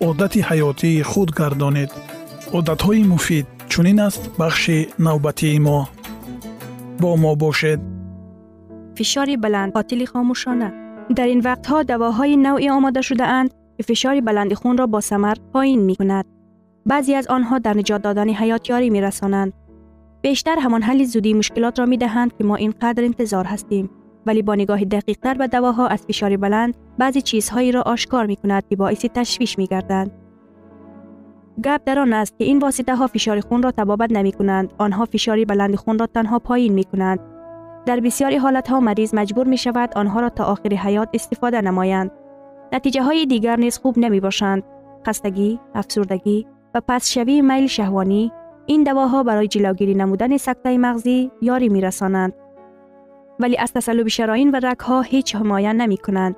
одати ҳаётии худ гардонед одатҳои муфид чунин аст бахши навбатии мо бо мо бошед фишори баланд қотили хомӯшона дар ин вақтҳо давоҳои навъе омода шудаанд ки фишори баланди хунро бо самар поин мекунад баъзе аз онҳо дар niҷот додани ҳаёт ёрӣ мерасонанд бештар ҳамон ҳалли зудии мушкилотро медиҳанд ки мо ин қадр интизор ҳастем ولی با نگاه دقیقتر به دواها از فشار بلند بعضی چیزهایی را آشکار می کند که باعث تشویش می گردند. گپ در آن است که این واسطه ها فشار خون را تبابت نمی کنند آنها فشار بلند خون را تنها پایین می کنند در بسیاری حالت ها مریض مجبور می شود آنها را تا آخر حیات استفاده نمایند. نتیجه های دیگر نیز خوب نمی باشند خستگی افسردگی و پس شوی میل شهوانی این دواها برای جلوگیری نمودن سکته مغزی یاری می رسانند ولی از تسلوب شراین و رگها هیچ حمایت نمی کنند.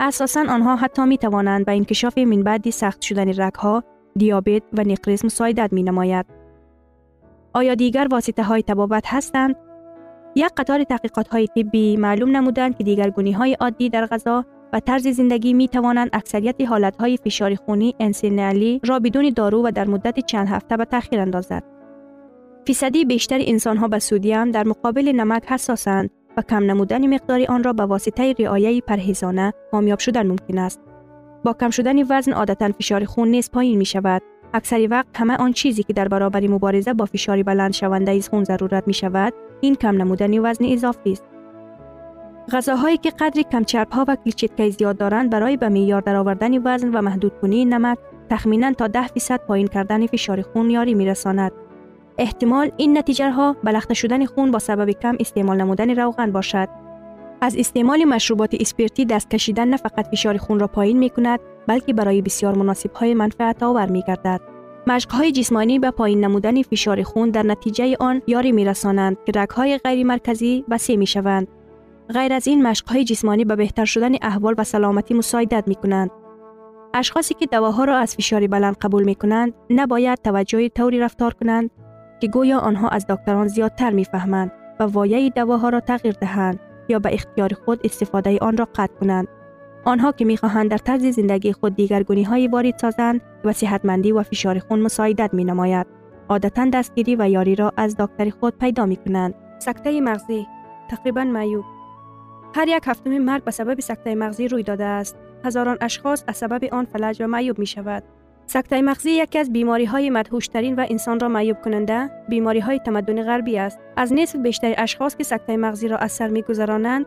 اساسا آنها حتی می توانند به انکشاف منبعدی سخت شدن رگها، دیابت و نقرس مساعدت می نماید. آیا دیگر واسطه های تبابت هستند؟ یک قطار تحقیقات های طبی معلوم نمودند که دیگرگونی های عادی در غذا و طرز زندگی می توانند اکثریت حالت های فشار خونی انسینالی را بدون دارو و در مدت چند هفته به تأخیر اندازد. فیصدی بیشتر انسان ها به سودیم در مقابل نمک حساسند و کم نمودن مقدار آن را به واسطه رعایه پرهیزانه کامیاب شدن ممکن است. با کم شدن وزن عادتا فشار خون نیز پایین می شود. اکثری وقت همه آن چیزی که در برابر مبارزه با فشار بلند شونده از خون ضرورت می شود، این کم نمودن وزن اضافی است. غذاهایی که قدری کم چرب ها و کلچیتکی زیاد دارند برای به معیار درآوردن وزن و محدود محدودکنی نمک تخمینا تا 10 درصد پایین کردن فشار خون یاری میرساند احتمال این نتیجه ها بلخته شدن خون با سبب کم استعمال نمودن روغن باشد. از استعمال مشروبات اسپرتی دست کشیدن نه فقط فشار خون را پایین می کند بلکه برای بسیار مناسب های منفعت آور می گردد. مشق های جسمانی به پایین نمودن فشار خون در نتیجه آن یاری می رسانند که رگ های غیر مرکزی بسیع می شوند. غیر از این مشق های جسمانی به بهتر شدن احوال و سلامتی مساعدت می کنند. اشخاصی که دواها را از فشار بلند قبول می کنند نباید توجه توری رفتار کنند ки гӯё онҳо аз докторон зиёдтар мефаҳманд ва вояи давоҳоро тағйир диҳанд ё ба ихтиёри худ истифодаи онро қатъ кунанд онҳо ки мехоҳанд дар тарзи зиндагии худ дигаргуниҳое ворид созанд ва сиҳатмандӣ ва фишори хун мусоидат менамояд одатан дастгирӣ ва ёриро аз доктори худ пайдо мекунанд сактаи мағзӣ тақрибан маъюб ҳар як ҳафтуми марг ба сабаби сактаи мағзӣ рӯй додааст ҳазорон ашхос аз сабаби он фалаҷ ва маъюб мешавад сактаи мағзӣ яке аз бемориҳои мадҳуштарин ва инсонро سکته مغزی یکی از بیماری های مدهوشترین و انسان را معیوب کننده بیماری های تمدن غربی است. از نصف بیشتر اشخاص که سکته مغزی را اثر سر میگذرانند،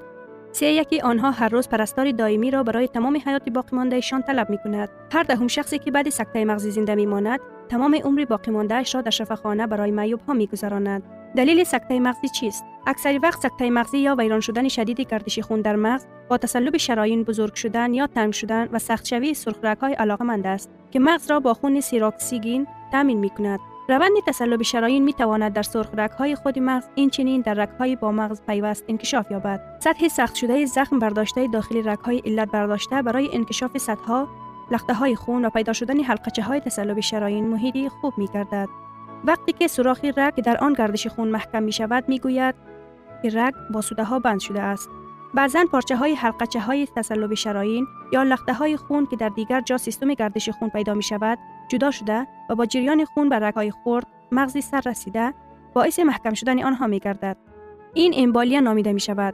سه یکی آنها هر روز پرستار دائمی را برای تمام حیات باقی ماندهشان طلب می کند. هر دهم شخصی که بعد سکته مغزی زنده می ماند، تمام عمر باقی ماندهش را در شفاخانه برای معیوب ها می گذراند. دلیل سکته مغزی چیست؟ اکثری وقت سکته مغزی یا ویران شدن شدید گردش خون در مغز با تسلب شرايین بزرگ شدن یا تنگ شدن و سخت شوی سرخرگ های علاقمند است که مغز را با خون سیراکسیگین تامین می کند روند تسلب شرايین می تواند در سرخ های خود مغز این چنین در های با مغز پیوست انکشاف یابد. سطح سخت شده زخم برداشته داخل های علت برداشته برای انکشاف سطح لخته های خون و پیدا شدن حلقچه های تسلب شرايین محیطی خوب می گردد وقتی که سوراخ رگ در آن گردش خون محکم می شود می گوید که رگ با سوده ها بند شده است بعضا پارچه های حلقچه های تسلب شرايین یا لخته های خون که در دیگر جا سیستم گردش خون پیدا می شود جدا شده و با جریان خون به رگهای خرد مغزی سر رسیده باعث محکم شدن آنها می گردد. این امبالیا نامیده می شود.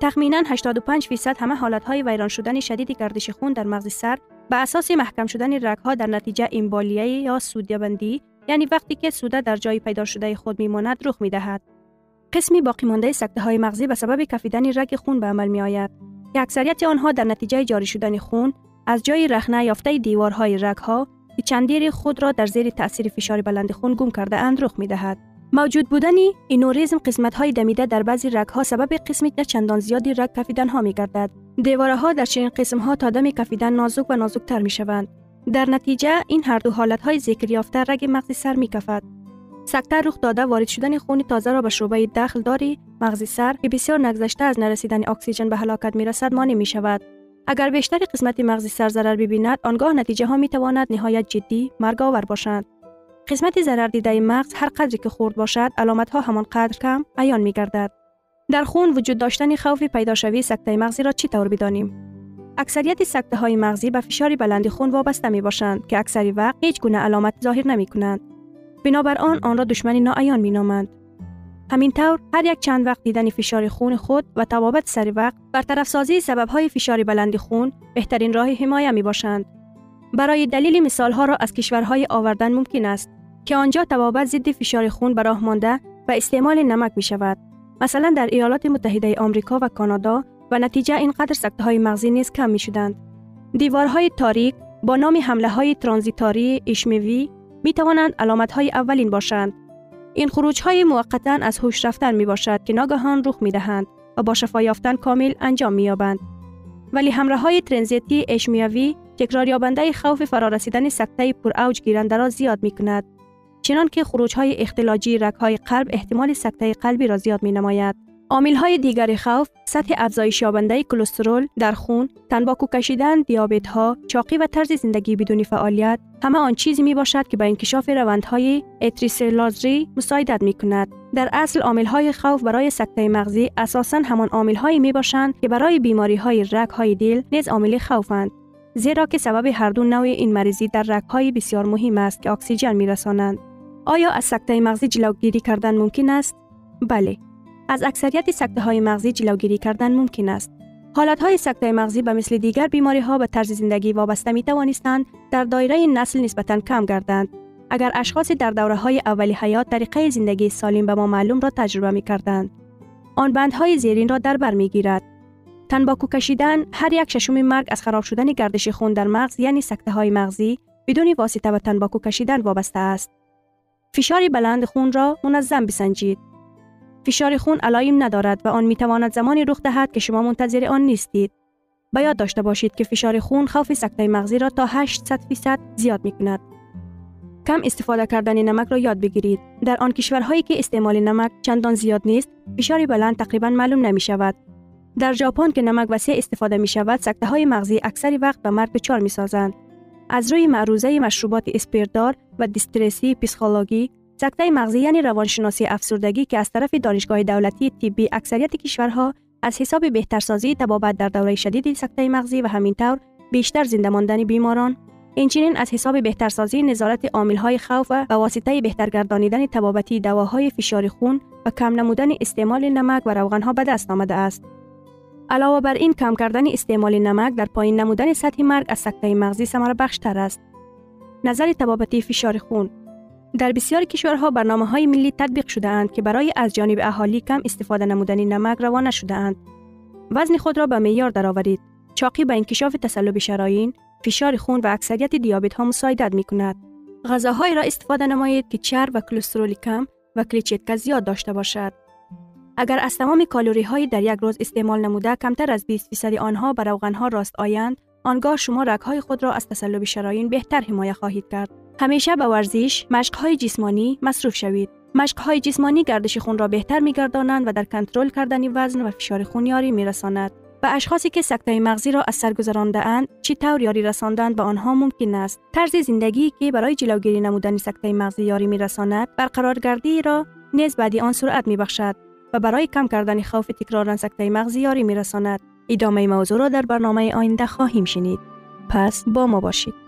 تخمینا 85 فیصد همه حالت های ویران شدن شدید گردش خون در مغز سر به اساس محکم شدن رگها در نتیجه امبالیه یا سودیابندی یعنی وقتی که سوده در جای پیدا شده خود میماند رخ می دهد. قسمی باقی مانده سکته های مغزی به سبب کفیدن رگ خون به عمل می آید که اکثریت آنها در نتیجه جاری شدن خون از جای رخنه یافته دیوارهای رگها که چندیر خود را در زیر تاثیر فشار بلند خون گم کرده اند رخ می دهد. موجود بودن اینوریزم قسمت های دمیده در بعضی رگ ها سبب قسمی که چندان زیادی رگ کفیدن ها می گردد. دیواره ها در چنین قسم ها تا دم کفیدن نازک و نازکتر می شوند. در نتیجه این هر دو حالت های ذکر یافته رگ مغزی سر می کفد. سکته رخ داده وارد شدن خون تازه را به شعبه داخل داری مغزی سر که بسیار نگذشته از نرسیدن اکسیژن به هلاکت می رسد مانع می شود. اگر بیشتر قسمت مغزی سر ضرر ببیند آنگاه نتیجه ها می تواند نهایت جدی مرگ آور باشند قسمت ضرر دیده مغز هر قدری که خورد باشد علامت ها همان قدر کم عیان می گردد در خون وجود داشتن خوف پیدا شوی سکته مغزی را چی طور بدانیم اکثریت سکته های مغزی به فشار بلند خون وابسته می باشند که اکثری وقت هیچ گونه علامت ظاهر نمی کنند بنابر آن آن را دشمنی ناعیان می نامند همین طور هر یک چند وقت دیدن فشار خون خود و توابط سری وقت برطرف سازی سبب های فشار بلند خون بهترین راه حمایه می باشند. برای دلیل مثال ها را از کشورهای آوردن ممکن است که آنجا توابط ضد فشار خون به راه مانده و استعمال نمک می شود. مثلا در ایالات متحده آمریکا و کانادا و نتیجه اینقدر سکته های مغزی نیز کم می شدند. دیوارهای تاریک با نام حمله های ترانزیتاری اشمیوی می توانند علامت های اولین باشند این خروج های موقتا از هوش رفتن می باشد که ناگهان رخ می دهند و با شفا یافتن کامل انجام می یابند. ولی همراه های ترنزیتی اشمیوی تکرار یابنده خوف فرارسیدن سکته پر اوج گیرنده را زیاد می کند. چنان که خروج های اختلاجی رگ های قلب احتمال سکته قلبی را زیاد می نماید. عامل های دیگر خوف سطح افزایش یابنده کلسترول در خون، تنباکو کشیدن، دیابت ها، چاقی و طرز زندگی بدون فعالیت همه آن چیزی می باشد که به انکشاف روندهای اتریسلازری مساعدت می کند. در اصل عامل های خوف برای سکته مغزی اساسا همان عامل هایی می باشند که برای بیماری های رگ های دل نیز عامل خوفند. زیرا که سبب هر دو نوع این مریضی در رگ های بسیار مهم است که اکسیژن می رسانند. آیا از سکته مغزی جلوگیری کردن ممکن است؟ بله. از اکثریت سکته های مغزی جلوگیری کردن ممکن است. حالت های سکته مغزی به مثل دیگر بیماری ها به طرز زندگی وابسته می توانستند در دایره نسل نسبتا کم گردند. اگر اشخاص در دوره های اولی حیات طریقه زندگی سالم به ما معلوم را تجربه می کردند. آن بندهای زیرین را در بر می گیرد. تنباکو کشیدن هر یک ششم مرگ از خراب شدن گردش خون در مغز یعنی سکته های مغزی بدون واسطه به تنباکو کشیدن وابسته است. فشار بلند خون را منظم بسنجید. فشار خون علایم ندارد و آن می تواند زمانی رخ دهد که شما منتظر آن نیستید. باید یاد داشته باشید که فشار خون خوف سکته مغزی را تا 800 فیصد زیاد می کند. کم استفاده کردن نمک را یاد بگیرید. در آن کشورهایی که استعمال نمک چندان زیاد نیست، فشار بلند تقریبا معلوم نمی شود. در ژاپن که نمک وسیع استفاده می شود، سکته های مغزی اکثری وقت به مرگ چار می سازند. از روی معروضه مشروبات اسپیردار و دیسترسی پسیخولوژی سکته مغزی یعنی روانشناسی افسردگی که از طرف دانشگاه دولتی طبی اکثریت کشورها از حساب بهترسازی تبابت در دوره شدید سکته مغزی و همینطور بیشتر زنده ماندن بیماران اینچنین از حساب بهترسازی نظارت های خوف و واسطه بهترگردانیدن تبابتی دواهای فشار خون و کم نمودن استعمال نمک و روغنها به دست آمده است. علاوه بر این کم کردن استعمال نمک در پایین نمودن سطح مرگ از سکته مغزی ثمره بخشتر است. نظر تبابتی فشار خون در بسیاری کشورها برنامه های ملی تطبیق شده اند که برای از جانب اهالی کم استفاده نمودن نمک روانه شده اند. وزن خود را به معیار درآورید. چاقی به انکشاف تسلب شرايين، فشار خون و اکثریت دیابت ها مساعدت می کند. غذاهایی را استفاده نمایید که چرب و کلسترول کم و کلیچیتکا زیاد داشته باشد. اگر از تمام کالوری های در یک روز استعمال نموده کمتر از 20 فیصد آنها بر روغن ها راست آیند آنگاه شما رگ های خود را از تسلب شرايین بهتر حمایه خواهید کرد همیشه به ورزش مشق های جسمانی مصروف شوید. مشق های جسمانی گردش خون را بهتر میگردانند و در کنترل کردن وزن و فشار خون یاری میرساند. به اشخاصی که سکته مغزی را از سر گذرانده اند چی طور یاری رساندن به آنها ممکن است. طرز زندگی که برای جلوگیری نمودن سکته مغزی یاری میرساند برقرارگردی را نیز بعدی آن سرعت میبخشد و برای کم کردن خوف تکرار سکته مغزی یاری میرساند. ادامه موضوع را در برنامه آینده خواهیم شنید. پس با ما باشید.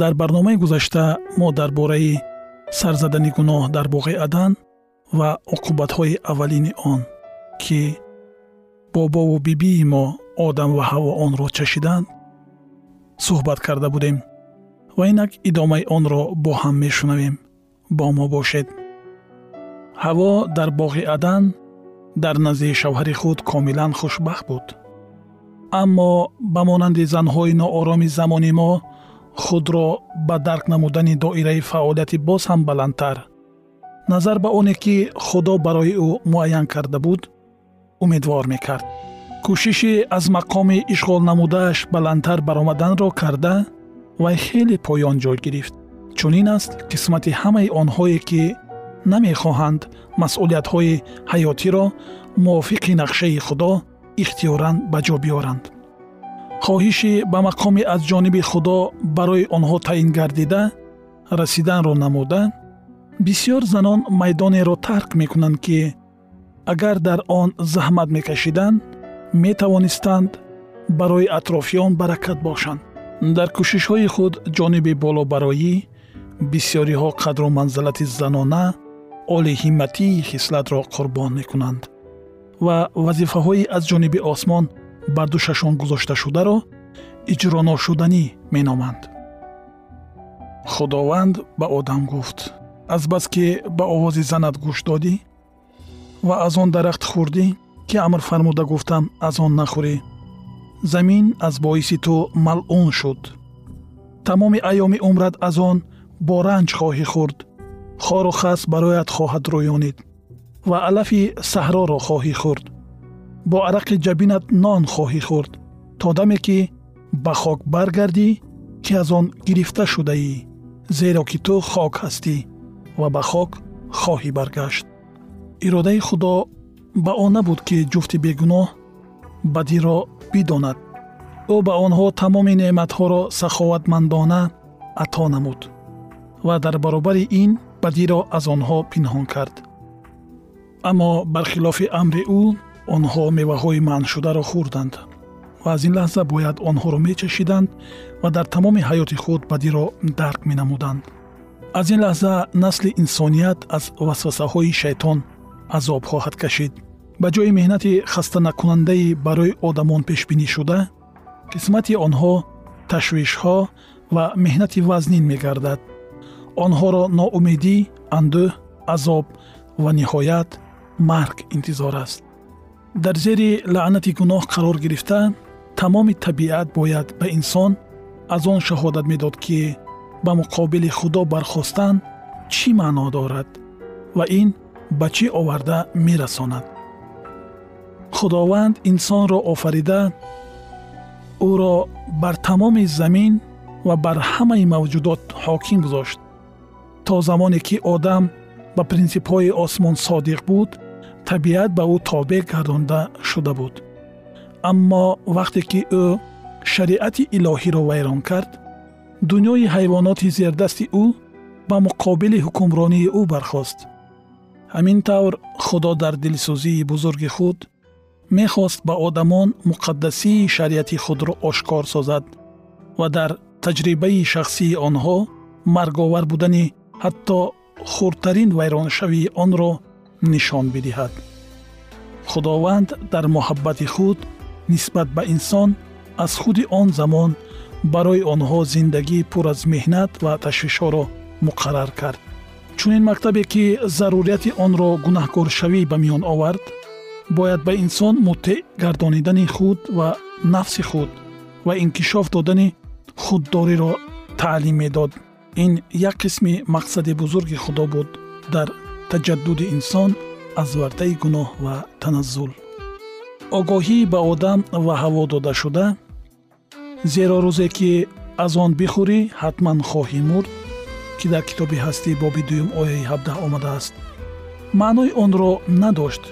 дар барномаи гузашта мо дар бораи сарзадани гуноҳ дар боғи адан ва оқубатҳои аввалини он ки бобову бибии мо одам ва ҳаво онро чашиданд суҳбат карда будем ва инак идомаи онро бо ҳам мешунавем. Бо мо бошед. Ҳаво дар боғи адан дар назди шавҳари худ комилан хушбахт буд. Аммо ба монанди занҳои ноороми замони мо худро ба дарк намудани доираи фаъолияти боз ҳам баландтар. Назар ба оне ки худо барои ӯ муайян карда буд умедвор мекард. Кӯшиши аз мақоми ишғол намудааш баландтар баромаданро карда вай хеле поён ҷой гирифт. Чунин аст қисмати ҳамаи онҳое ки намехоҳанд масъулиятҳои ҳаётиро мувофиқи нақшаи худо ихтиёран ба ҷо биёранд хоҳиши ба мақоми аз ҷониби худо барои онҳо таъин гардида расиданро намуда бисьёр занон майдонеро тарк мекунанд ки агар дар он заҳмат мекашиданд метавонистанд барои атрофиён баракат бошанд. Дар кӯшишҳои худ ҷониби болобароӣ бисьёриҳо қадру манзилати занона олиҳиматии хислатро қурбон мекунанд ва вазифаҳои аз ҷониби осмон бар душашон гузошташударо иҷроношуданӣ меноманд. Худованд ба одам гуфт. Азбаски ба овози занат гӯш додӣ ва аз он дарахт хӯрдӣ ки амр фармуда гуфтам аз он нахӯрӣ. Замин аз боиси ту малъун шуд. Тамоми айёми умрат аз он бо ранҷ хоҳӣ хӯрд. Хору хас барояд хоҳад рӯёнид ва алафи саҳроро хоҳӣ хӯрд бо арақи ҷабинат нон хоҳӣ хӯрд то даме ки ба хок баргардӣ ки аз он гирифта шудаӣ зеро ки ту хок ҳастӣ ва ба хок хоҳӣ баргашт. Иродаи худо ба он набуд ки ҷуфти бегуноҳ бадиро бидонад. Ӯ ба онҳо тамоми неъматҳоро саховатмандона ато намуд ва дар баробари ин бадиро аз онҳо пинҳон кард. Аммо бархилофи амри ӯ онҳо меваҳои манъшударо хӯрданд ва аз ин лаҳза бояд онҳоро мечашиданд ва дар тамоми ҳаёти худ бадиро дарк менамуданд. аз ин лаҳза насли инсоният аз васвасаҳои шайтон азоб хоҳад кашид. ба ҷои меҳнати хастанакунандаи барои одамон пешбинишуда қисмати онҳо ташвишҳо ва меҳнати вазнин мегардад. онҳоро ноумедӣ андӯҳ азоб ва ниҳоят марг интизор аст дар зери лаънати гуноҳ қарор гирифта тамоми табиат бояд ба инсон аз он шаҳодат медод ки ба муқобили худо бархостан чӣ маъно дорад ва ин ба чӣ оварда мерасонад. Худованд инсонро офарида ӯро бар тамоми замин ва бар ҳамаи мавҷудот ҳоким гузошт. То замоне ки одам ба принсипҳои осмон содиқ буд табиат ба ӯ тобеъ гардонда шуда буд. Аммо вақте ки ӯ шариати илоҳиро вайрон кард дунёи ҳайвоноти зердасти ӯ ба муқобили ҳукмронии ӯ бархост. Ҳамин тавр худо дар дилсӯзии бузурги худ мехост ба одамон муқаддасии шариати худро ошкор созад ва дар таҷрибаи шахсии онҳо марговар будани ҳатто хурдтарин вайроншавии онро нишон бидиҳад. Худованд дар муҳаббати худ нисбат ба инсон аз худи он замон барои онҳо зиндагии пур аз меҳнат ва ташвишҳоро муқаррар кард. Чунин мактабе ки зарурияти онро гунаҳкоршавӣ ба миён овард бояд ба инсон муттеъ гардонидани худ ва нафси худ ва инкишоф додани худдориро таълим медод. Ин як қисми мақсади бузурги худо буд дар таҷаддуди инсон аз вартаи гуноҳ ва таназзул. Огоҳӣ ба одам ва ҳаво додашуда зеро рӯзе ки аз он бихӯрӣ ҳатман хоҳӣ мурд ки дар китоби ҳастӣ боби дуюм ояи 17 омадааст. Маънои онро надошт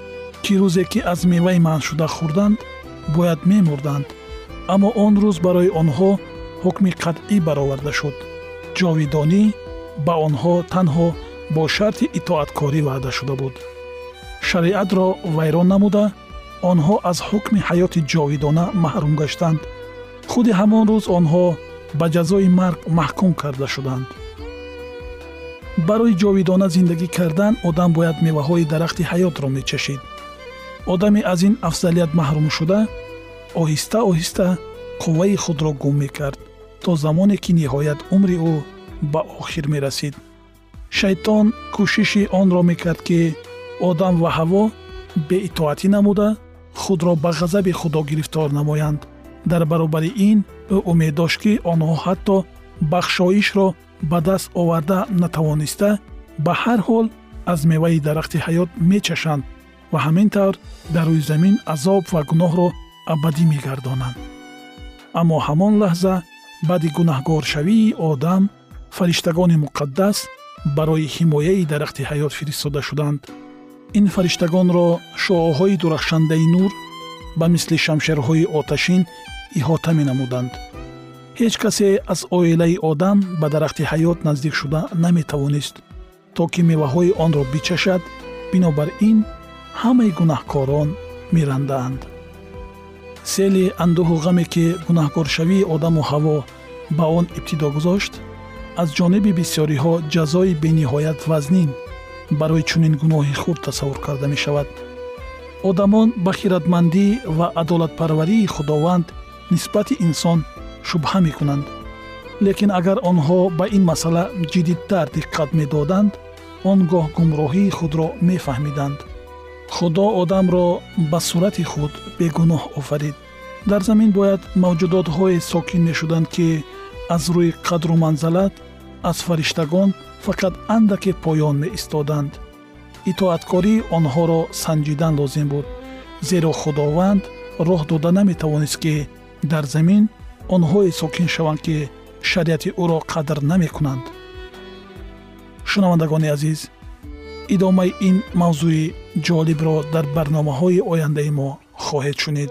ки рӯзе ки аз меваи манъшуда хӯрданд бояд мемурданд. Аммо он рӯз барои онҳо ҳукми қатъӣ бароварда шуд. Ҷовидонӣ ба онҳо танҳо бо шарти итоаткорӣ ваъда шуда буд. Шариатро вайрон намуда онҳо аз ҳукми ҳаёти ҷовидона маҳрум гаштанд. Худи ҳамон рӯз онҳо ба ҷазои марг маҳкум карда шуданд. Барои ҷовидона зиндагӣ кардан одам бояд меваҳои дарахти ҳаётро мечашид. Одаме аз ин афзалият маҳрум шуда оҳиста оҳиста қувваи худро гум мекард то замоне ки ниҳоят умри ӯ ба охир мерасид шайтон кӯшиши онро мекард ки одам ва ҳаво беитоатӣ намуда худро ба ғазаби худо гирифтор намоянд. Дар баробари ин ӯ умед дошт ки онҳо ҳатто бахшоишро ба даст оварда натавониста ба ҳар ҳол аз меваи дарахти ҳаёт мечашанд ва ҳамин тавр дар рӯи замин азоб ва гуноҳро абадӣ мегардонанд. Аммо ҳамон лаҳза баъди гунаҳгоршавии одам фариштагони муқаддас барои ҳимояи дарахти ҳаёт фиристода шуданд. ин фариштагонро шуоҳои дурахшандаи нур ба мисли шамшерҳои оташин иҳота менамуданд. ҳеҷ касе аз оилаи одам ба дарахти ҳаёт наздик шуда наметавонист то ки меваҳои онро бичашад бинобар ин ҳамаи гунаҳкорон мерандаанд сели андӯҳу ғаме ки гунаҳкоршавии одаму ҳаво ба он ибтидо гузошт аз ҷониби бисёриҳо ҷазои бениҳоят вазнин барои чунин гуноҳи хурд тасаввур карда мешавад. Одамон ба хиратмандӣ ва адолатпарварии худованд нисбати инсон шубҳа мекунанд. Лекин агар онҳо ба ин масъала ҷиддитар диққат медоданд он гоҳ гумроҳии худро мефаҳмиданд. Худо одамро ба сурати худ бегуноҳ офарид. Дар замин бояд мавҷудотҳое сокин мешуданд ки аз рӯи қадру манзалат аз фариштагон фақат андаке поён меистоданд. Итоаткории онҳоро санҷидан лозим буд зеро худованд роҳ дода наметавонист ки дар замин онҳое сокин шаванд ки шариати ӯро қадр намекунанд. Шунавандагони азиз идомаи ин мавзӯи ҷолибро дар барномаҳои ояндаи мо хоҳед шунид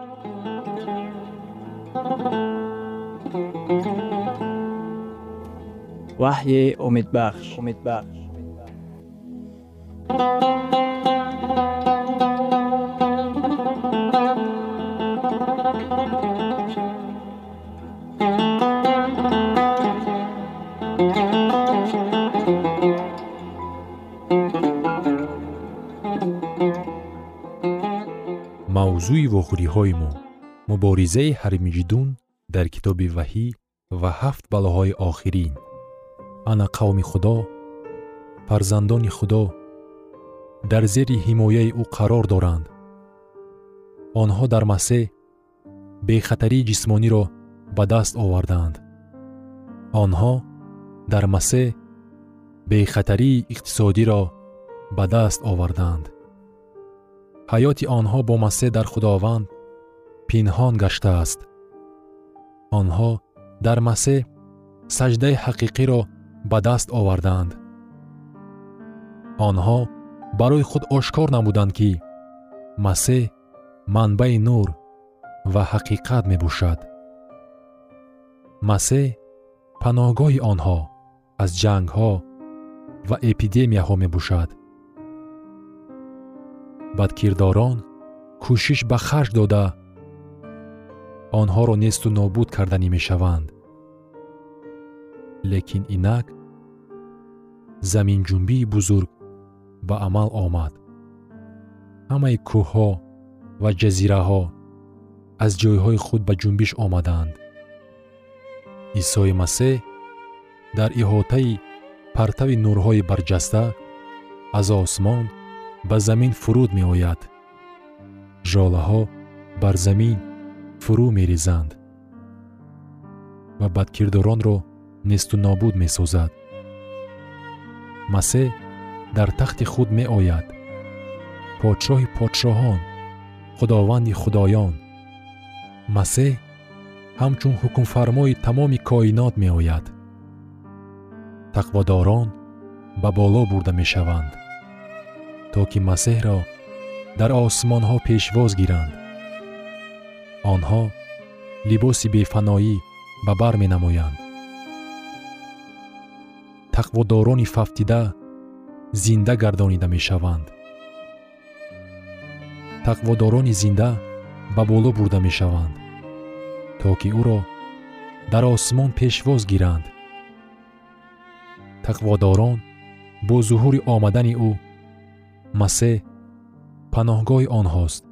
ваҳйи умедбахш умедбахш мавзӯи вохӯриҳои мо муборизаи ҳармиҷдун дар китоби ваҳӣ ва ҳафт балоҳои охирин ана қавми худо фарзандони худо дар зери ҳимояи ӯ қарор доранд. Онҳо дар масеҳ бехатарии ҷисмониро ба даст овардаанд онҳо дар масеҳ бехатарии иқтисодиро ба даст овардаанд ҳаёти онҳо бо масеҳ дар худованд пинҳон гаштааст. Онҳо дар масеҳ саҷдаи ҳақиқиро ба даст овардаанд онҳо барои худ ошкор намуданд ки масеҳ манбаи нур ва ҳақиқат мебошад. Масеҳ паноҳгоҳи онҳо аз ҷангҳо ва эпидемияҳо мебошад. Бадкирдорон кӯшиш ба харҷ дода. Онҳоро несту нобуд карданӣ мешаванд лекин инак заминҷунбии бузург ба амал омад. Ҳамаи кӯҳҳо ва ҷазираҳо аз ҷойҳои худ ба ҷунбиш омаданд. Исои масеҳ дар иҳотаи партави нурҳои барҷаста аз осмон ба замин фуруд меояд. Жолаҳо бар замин фурӯ мерезанд. Ва бадкирдоронро несту нобуд месозад. Масеҳ дар тахти худ меояд. Подшоҳи подшоҳон худованди худоён. Масеҳ ҳамчун ҳукмфармои тамоми коинот меояд. Тақводорон ба боло бурда мешаванд то ки масеҳро дар осмонҳо пешвоз гиранд. Онҳо либоси бефаноӣ ба бар менамоянд тақводорони фафтида зинда гардонида мешаванд. Тақводорони зинда ба боло бурда мешаванд то ки ӯро дар осмон пешвоз гиранд. Тақводорон бо зуҳури омадани ӯ масеҳ паноҳгоҳи онҳост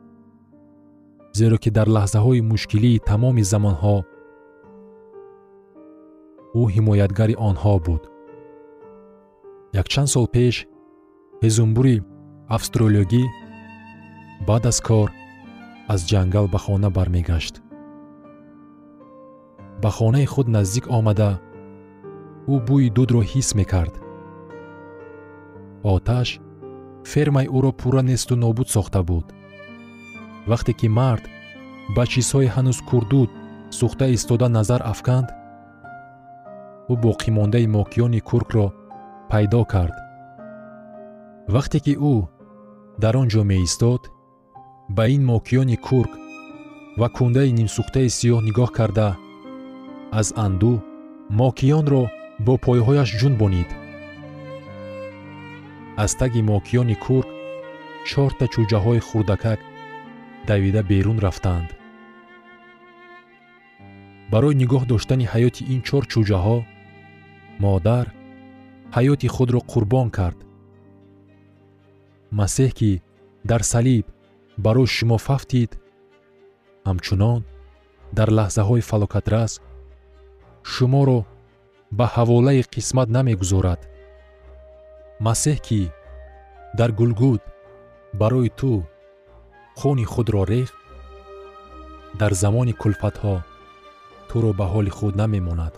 зеро ки дар лаҳзаҳои мушкилии тамоми замонҳо ӯ ҳимоятгари онҳо буд якчанд сол пеш ҳезумбури австралиёгӣ баъд аз кор аз ҷангал ба хона бармегашт. Ба хонаи худ наздик омада ӯ бӯи дудро ҳис мекард. Оташ фермаи ӯро пурра несту нобуд сохта буд. Вақте ки мард ба чизҳои ҳанӯз курдуд сӯхта истода назар афканд ӯ боқимондаи мокиёни куркро пайдо кард. Вақте ки ӯ дар он ҷо меистод ба ин мокиёни курк ва кундаи нимсӯхтаи сиёҳ нигоҳ карда аз анду мокиёнро бо пойҳояш ҷунбонид аз таги мокиёни курк чорта чӯҷаҳои хурдакак давида берун рафтанд барои нигоҳ доштани ҳаёти ин чор чӯҷаҳо модар ҳаёти худро қурбон кард. Масеҳ ки дар салиб барои шумо фафтид ҳамчунон дар лаҳзаҳои фалокатрас шуморо ба ҳаволаи қисмат намегузорад. Масеҳ ки дар гулгуд барои ту хуни худро рехт дар замони кулфатҳо туро ба ҳоли худ намемонад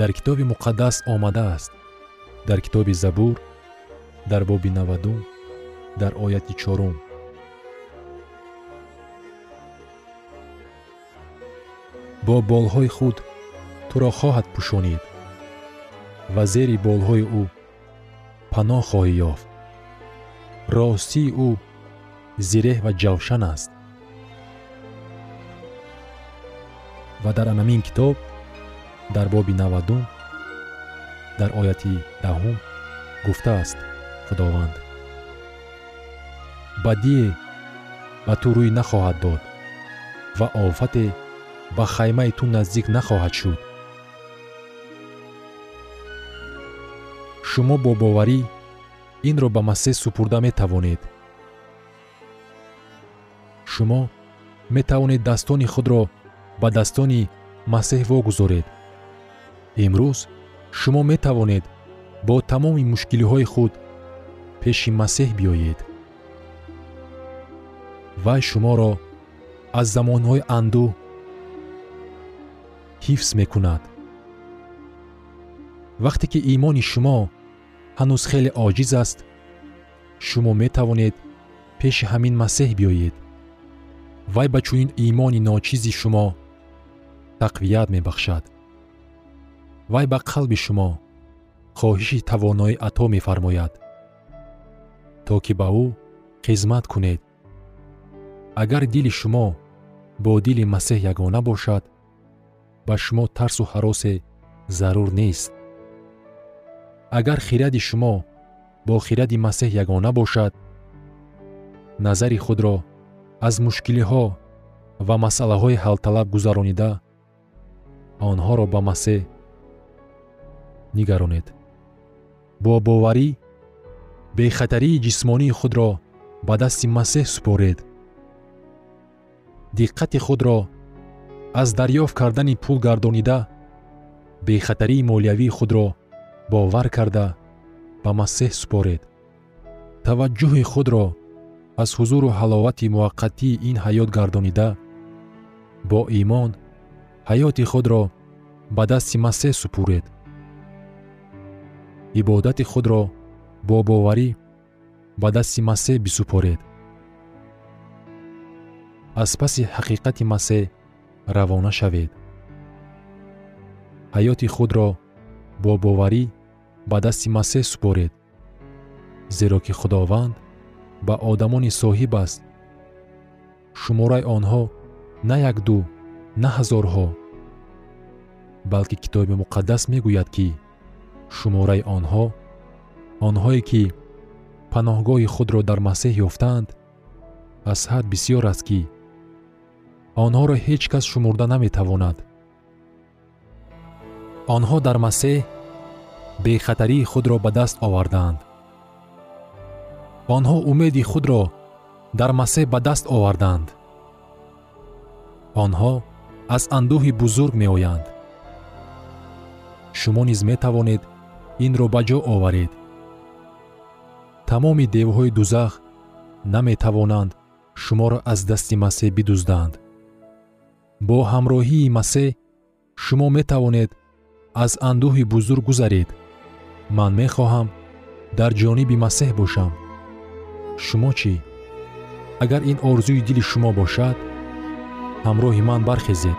дар китоби муқаддас омадааст. Дар китоби забур дар боби навадум дар ояти чорум. Бо болҳои худ туро хоҳад пӯшонид ва зери болҳои ӯ паноҳ хоҳӣ ёфт. Ростии ӯ зиреҳ ва ҷавшан аст. Ва дар анамин китоб дар боби навадум дар ояти даҳум гуфтааст худованд. Бадие ба ту рӯй нахоҳад дод ва офате ба хаймаи ту наздик нахоҳад шуд. Шумо бо боварӣ инро ба масеҳ супурда метавонед. Шумо метавонед дастони худро ба дастони масеҳ вогузоред имрӯз шумо метавонед бо тамоми мушкилиҳои худ пеши масеҳ биёед вай шуморо аз замонҳои андӯ ҳифз мекунад вақте ки имони шумо ҳанӯз хеле оҷиз аст шумо метавонед пеши ҳамин масеҳ биёед вай ба чунин имони ночизи шумо тақвият мебахшад вай ба қалби шумо хоҳиши тавоноӣ ато мефармояд то ки ба ӯ хизмат кунед. Агар дили шумо бо дили масеҳ ягона бошад ба шумо тарсу ҳаросе зарур нест. Агар хиради шумо бо хиради масеҳ ягона бошад назари худро аз мушкилиҳо ва масъалаҳои ҳалталаб гузаронида онҳоро ба масеҳ нигаронед. Бо боварӣ бехатарии ҷисмонии худро ба дасти масеҳ супоред. Диққати худро аз дарёфт кардани пул гардонида бехатарии молиявии худро бовар карда ба масеҳ супоред. Таваҷҷӯҳи худро аз ҳузуру ҳаловати муваққатии ин ҳаёт гардонида бо имон ҳаёти худро ба дасти масеҳ супуред ибодати худро бо боварӣ ба дасти масеҳ бисупоред. Аз паси ҳақиқати масеҳ равона шавед. Ҳаёти худро бо боварӣ ба дасти масеҳ супоред зеро ки худованд ба одамони соҳиб аст. Шумораи онҳо на якду на ҳазорҳо балки китоби муқаддас мегӯяд ки шумораи онҳо онҳое ки паноҳгоҳи худро дар масеҳ ёфтаанд аз ҳад бисьёр аст ки онҳоро ҳеҷ кас шумурда наметавонад. онҳо дар масеҳ бехатарии худро ба даст овардаанд. онҳо умеди худро дар масеҳ ба даст овардаанд онҳо аз андӯҳи бузург меоянд. шумо низ метавонед инро ба ҷо оваред. Тамоми девҳои дузах наметавонанд шуморо аз дасти масеҳ бидуздаанд. Бо ҳамроҳии масеҳ шумо метавонед аз андӯҳи бузург гузаред. Ман мехоҳам дар ҷониби масеҳ бошам. Шумо чӣ? Агар ин орзуи дили шумо бошад ҳамроҳи ман бархезед